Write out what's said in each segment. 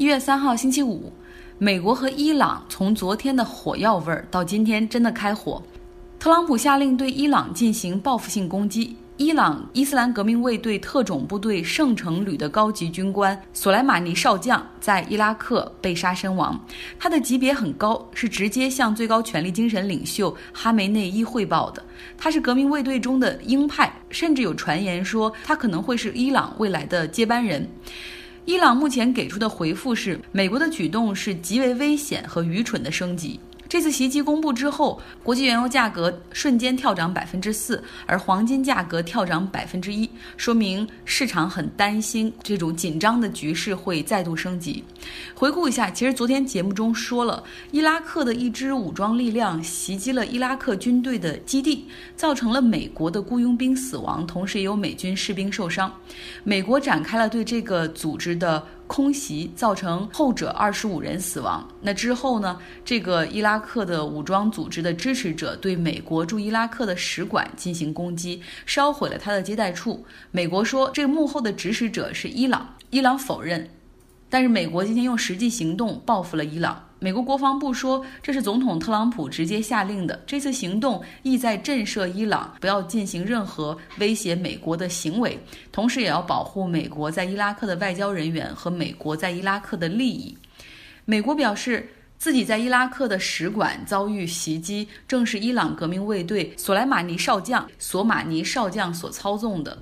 一月三号星期五，美国和伊朗从昨天的火药味儿到今天真的开火。特朗普下令对伊朗进行报复性攻击。伊朗伊斯兰革命卫队特种部队圣城旅的高级军官索莱马尼少将在伊拉克被杀身亡。他的级别很高，是直接向最高权力精神领袖哈梅内伊汇报的。他是革命卫队中的鹰派，甚至有传言说他可能会是伊朗未来的接班人。伊朗目前给出的回复是：美国的举动是极为危险和愚蠢的升级。这次袭击公布之后，国际原油价格瞬间跳涨百分之四，而黄金价格跳涨百分之一，说明市场很担心这种紧张的局势会再度升级。回顾一下，其实昨天节目中说了，伊拉克的一支武装力量袭击了伊拉克军队的基地，造成了美国的雇佣兵死亡，同时也有美军士兵受伤。美国展开了对这个组织的。空袭造成后者二十五人死亡。那之后呢？这个伊拉克的武装组织的支持者对美国驻伊拉克的使馆进行攻击，烧毁了他的接待处。美国说，这个幕后的指使者是伊朗，伊朗否认。但是美国今天用实际行动报复了伊朗。美国国防部说，这是总统特朗普直接下令的。这次行动意在震慑伊朗，不要进行任何威胁美国的行为，同时也要保护美国在伊拉克的外交人员和美国在伊拉克的利益。美国表示，自己在伊拉克的使馆遭遇袭击，正是伊朗革命卫队索莱马尼少将索马尼少将所操纵的。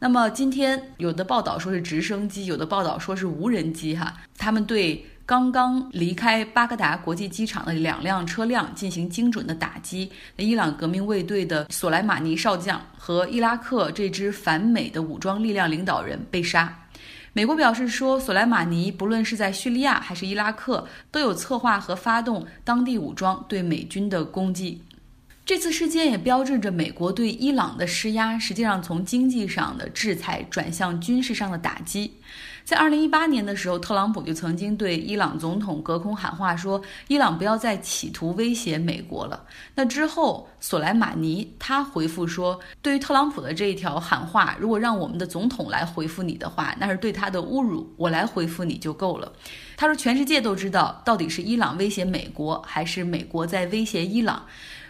那么今天有的报道说是直升机，有的报道说是无人机，哈，他们对。刚刚离开巴格达国际机场的两辆车辆进行精准的打击。那伊朗革命卫队的索莱马尼少将和伊拉克这支反美的武装力量领导人被杀。美国表示说，索莱马尼不论是在叙利亚还是伊拉克，都有策划和发动当地武装对美军的攻击。这次事件也标志着美国对伊朗的施压，实际上从经济上的制裁转向军事上的打击。在二零一八年的时候，特朗普就曾经对伊朗总统隔空喊话，说伊朗不要再企图威胁美国了。那之后，索莱马尼他回复说，对于特朗普的这一条喊话，如果让我们的总统来回复你的话，那是对他的侮辱，我来回复你就够了。他说，全世界都知道到底是伊朗威胁美国，还是美国在威胁伊朗。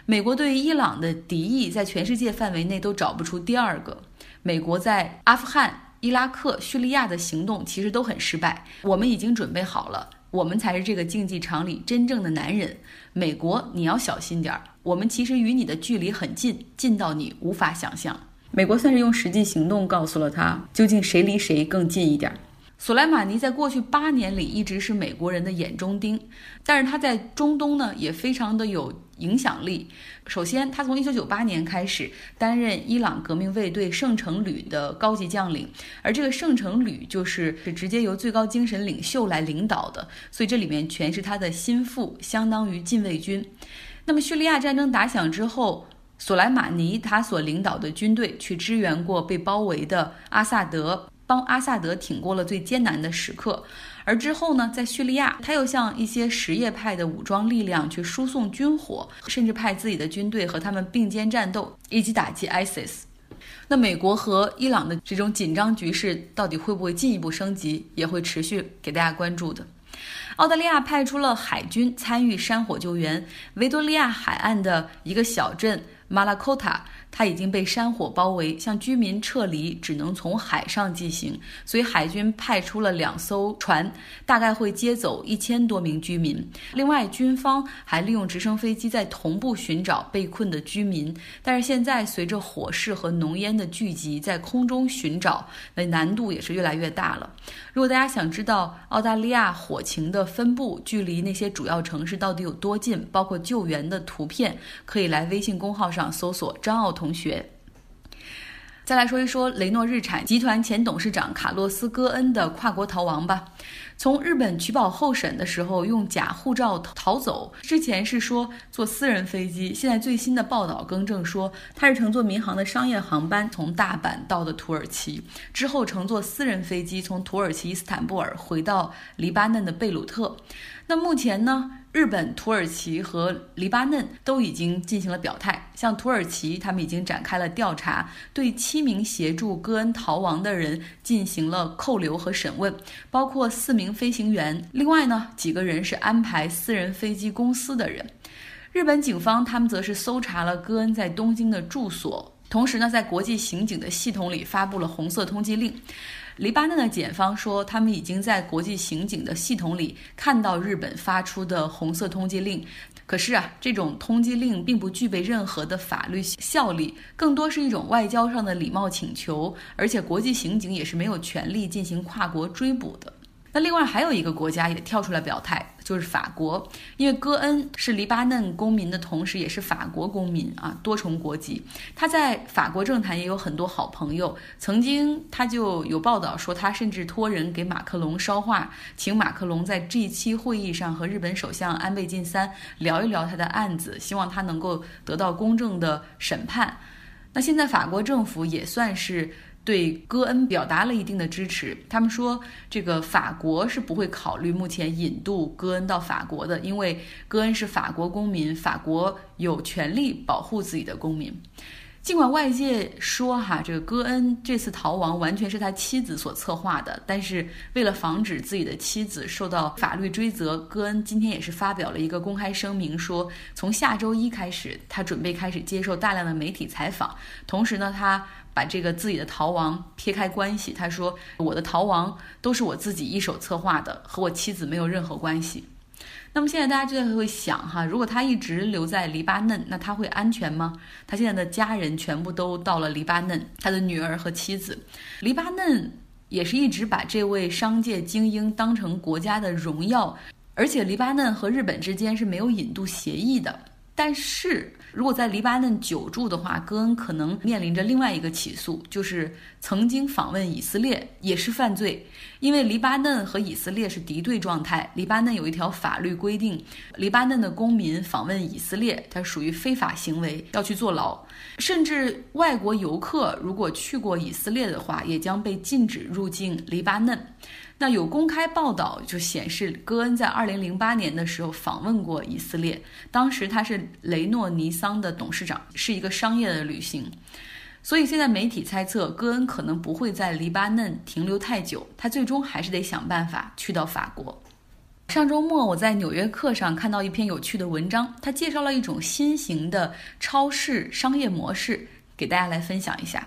美国对于伊朗的敌意，在全世界范围内都找不出第二个。美国在阿富汗。伊拉克、叙利亚的行动其实都很失败，我们已经准备好了，我们才是这个竞技场里真正的男人。美国，你要小心点儿，我们其实与你的距离很近，近到你无法想象。美国算是用实际行动告诉了他，究竟谁离谁更近一点儿。索莱马尼在过去八年里一直是美国人的眼中钉，但是他在中东呢也非常的有影响力。首先，他从1998年开始担任伊朗革命卫队圣城旅的高级将领，而这个圣城旅就是是直接由最高精神领袖来领导的，所以这里面全是他的心腹，相当于禁卫军。那么叙利亚战争打响之后，索莱马尼他所领导的军队去支援过被包围的阿萨德。帮阿萨德挺过了最艰难的时刻，而之后呢，在叙利亚，他又向一些什叶派的武装力量去输送军火，甚至派自己的军队和他们并肩战斗，以及打击 ISIS。那美国和伊朗的这种紧张局势到底会不会进一步升级，也会持续给大家关注的。澳大利亚派出了海军参与山火救援，维多利亚海岸的一个小镇马拉科塔。它已经被山火包围，向居民撤离只能从海上进行，所以海军派出了两艘船，大概会接走一千多名居民。另外，军方还利用直升飞机在同步寻找被困的居民。但是现在随着火势和浓烟的聚集，在空中寻找那难度也是越来越大了。如果大家想知道澳大利亚火情的分布，距离那些主要城市到底有多近，包括救援的图片，可以来微信公号上搜索张奥同。学，再来说一说雷诺日产集团前董事长卡洛斯·戈恩的跨国逃亡吧。从日本取保候审的时候用假护照逃走，之前是说坐私人飞机，现在最新的报道更正说他是乘坐民航的商业航班从大阪到的土耳其，之后乘坐私人飞机从土耳其伊斯坦布尔回到黎巴嫩的贝鲁特。那目前呢？日本、土耳其和黎巴嫩都已经进行了表态。像土耳其，他们已经展开了调查，对七名协助戈恩逃亡的人进行了扣留和审问，包括四名飞行员。另外呢，几个人是安排私人飞机公司的人。日本警方他们则是搜查了戈恩在东京的住所，同时呢，在国际刑警的系统里发布了红色通缉令。黎巴嫩的检方说，他们已经在国际刑警的系统里看到日本发出的红色通缉令。可是啊，这种通缉令并不具备任何的法律效力，更多是一种外交上的礼貌请求，而且国际刑警也是没有权利进行跨国追捕的。那另外还有一个国家也跳出来表态，就是法国，因为戈恩是黎巴嫩公民的同时，也是法国公民啊，多重国籍。他在法国政坛也有很多好朋友，曾经他就有报道说，他甚至托人给马克龙捎话，请马克龙在 G7 会议上和日本首相安倍晋三聊一聊他的案子，希望他能够得到公正的审判。那现在法国政府也算是。对戈恩表达了一定的支持。他们说，这个法国是不会考虑目前引渡戈恩到法国的，因为戈恩是法国公民，法国有权利保护自己的公民。尽管外界说哈，这个戈恩这次逃亡完全是他妻子所策划的，但是为了防止自己的妻子受到法律追责，戈恩今天也是发表了一个公开声明，说从下周一开始，他准备开始接受大量的媒体采访，同时呢，他。把这个自己的逃亡撇开关系，他说：“我的逃亡都是我自己一手策划的，和我妻子没有任何关系。”那么现在大家就在会想哈，如果他一直留在黎巴嫩，那他会安全吗？他现在的家人全部都到了黎巴嫩，他的女儿和妻子。黎巴嫩也是一直把这位商界精英当成国家的荣耀，而且黎巴嫩和日本之间是没有引渡协议的。但是如果在黎巴嫩久住的话，戈恩可能面临着另外一个起诉，就是曾经访问以色列也是犯罪，因为黎巴嫩和以色列是敌对状态。黎巴嫩有一条法律规定，黎巴嫩的公民访问以色列，它属于非法行为，要去坐牢。甚至外国游客如果去过以色列的话，也将被禁止入境黎巴嫩。那有公开报道就显示，戈恩在2008年的时候访问过以色列，当时他是雷诺尼桑的董事长，是一个商业的旅行。所以现在媒体猜测，戈恩可能不会在黎巴嫩停留太久，他最终还是得想办法去到法国。上周末我在《纽约客》上看到一篇有趣的文章，他介绍了一种新型的超市商业模式，给大家来分享一下。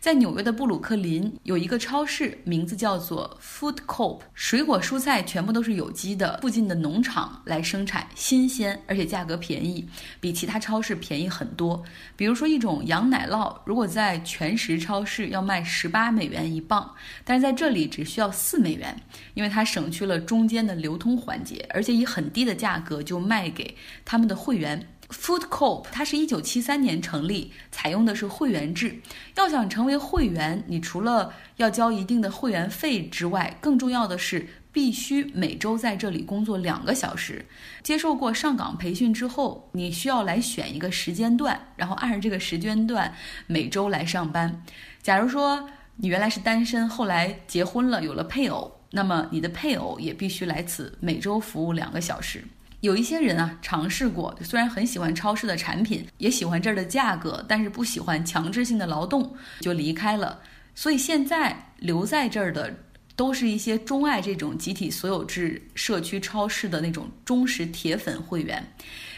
在纽约的布鲁克林有一个超市，名字叫做 Food Coop，水果蔬菜全部都是有机的，附近的农场来生产，新鲜，而且价格便宜，比其他超市便宜很多。比如说一种羊奶酪，如果在全食超市要卖十八美元一磅，但是在这里只需要四美元，因为它省去了中间的流通环节，而且以很低的价格就卖给他们的会员。Food Coop，它是一九七三年成立，采用的是会员制。要想成为会员，你除了要交一定的会员费之外，更重要的是必须每周在这里工作两个小时。接受过上岗培训之后，你需要来选一个时间段，然后按照这个时间段每周来上班。假如说你原来是单身，后来结婚了，有了配偶，那么你的配偶也必须来此每周服务两个小时。有一些人啊，尝试过，虽然很喜欢超市的产品，也喜欢这儿的价格，但是不喜欢强制性的劳动，就离开了。所以现在留在这儿的，都是一些钟爱这种集体所有制社区超市的那种忠实铁粉会员。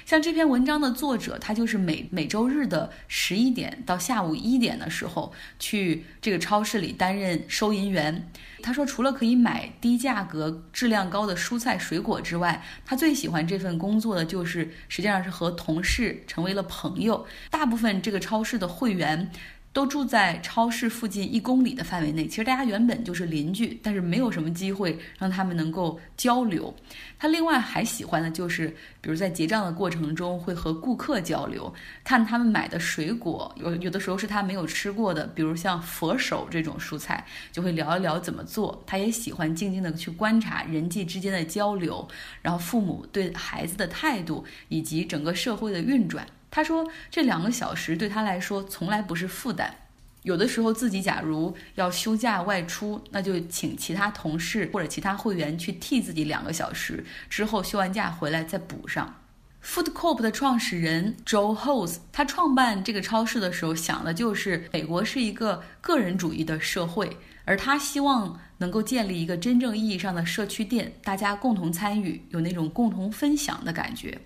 像这篇文章的作者，他就是每每周日的十一点到下午一点的时候，去这个超市里担任收银员。他说，除了可以买低价格、质量高的蔬菜水果之外，他最喜欢这份工作的就是，实际上是和同事成为了朋友。大部分这个超市的会员。都住在超市附近一公里的范围内，其实大家原本就是邻居，但是没有什么机会让他们能够交流。他另外还喜欢的就是，比如在结账的过程中会和顾客交流，看他们买的水果，有有的时候是他没有吃过的，比如像佛手这种蔬菜，就会聊一聊怎么做。他也喜欢静静的去观察人际之间的交流，然后父母对孩子的态度，以及整个社会的运转。他说：“这两个小时对他来说从来不是负担。”有的时候自己假如要休假外出，那就请其他同事或者其他会员去替自己两个小时，之后休完假回来再补上。Food Coop 的创始人 Joe Hose，他创办这个超市的时候想的就是美国是一个个人主义的社会，而他希望能够建立一个真正意义上的社区店，大家共同参与，有那种共同分享的感觉。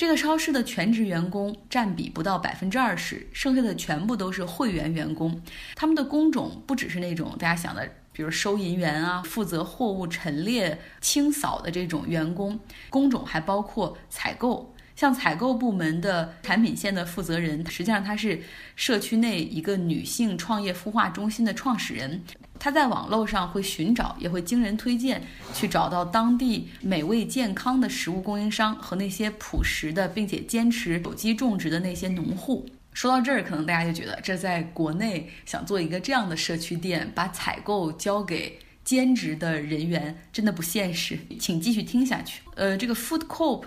这个超市的全职员工占比不到百分之二十，剩下的全部都是会员员工。他们的工种不只是那种大家想的，比如收银员啊，负责货物陈列、清扫的这种员工，工种还包括采购。像采购部门的产品线的负责人，实际上她是社区内一个女性创业孵化中心的创始人。他在网络上会寻找，也会经人推荐，去找到当地美味健康的食物供应商和那些朴实的并且坚持有机种植的那些农户。说到这儿，可能大家就觉得这在国内想做一个这样的社区店，把采购交给兼职的人员，真的不现实。请继续听下去。呃，这个 Food Coop。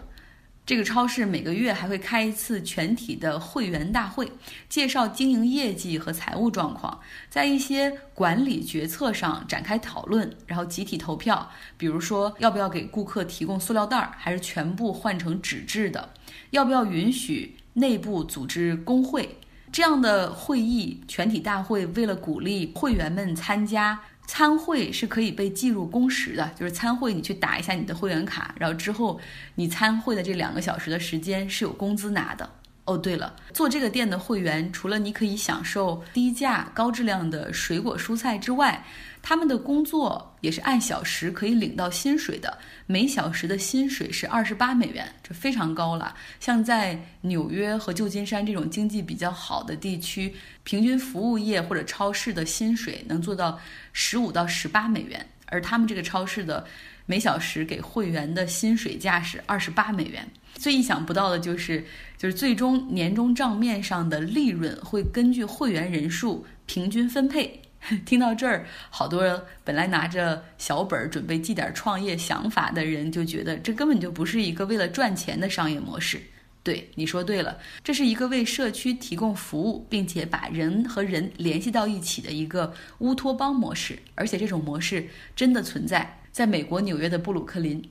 这个超市每个月还会开一次全体的会员大会，介绍经营业绩和财务状况，在一些管理决策上展开讨论，然后集体投票。比如说，要不要给顾客提供塑料袋儿，还是全部换成纸质的？要不要允许内部组织工会？这样的会议、全体大会，为了鼓励会员们参加。参会是可以被计入工时的，就是参会你去打一下你的会员卡，然后之后你参会的这两个小时的时间是有工资拿的。哦，对了，做这个店的会员，除了你可以享受低价高质量的水果蔬菜之外，他们的工作也是按小时可以领到薪水的，每小时的薪水是二十八美元，这非常高了。像在纽约和旧金山这种经济比较好的地区，平均服务业或者超市的薪水能做到十五到十八美元，而他们这个超市的每小时给会员的薪水价是二十八美元。最意想不到的就是，就是最终年终账面上的利润会根据会员人数平均分配。听到这儿，好多人本来拿着小本儿准备记点创业想法的人就觉得这根本就不是一个为了赚钱的商业模式。对，你说对了，这是一个为社区提供服务，并且把人和人联系到一起的一个乌托邦模式。而且这种模式真的存在，在美国纽约的布鲁克林。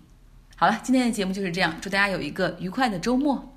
好了，今天的节目就是这样，祝大家有一个愉快的周末。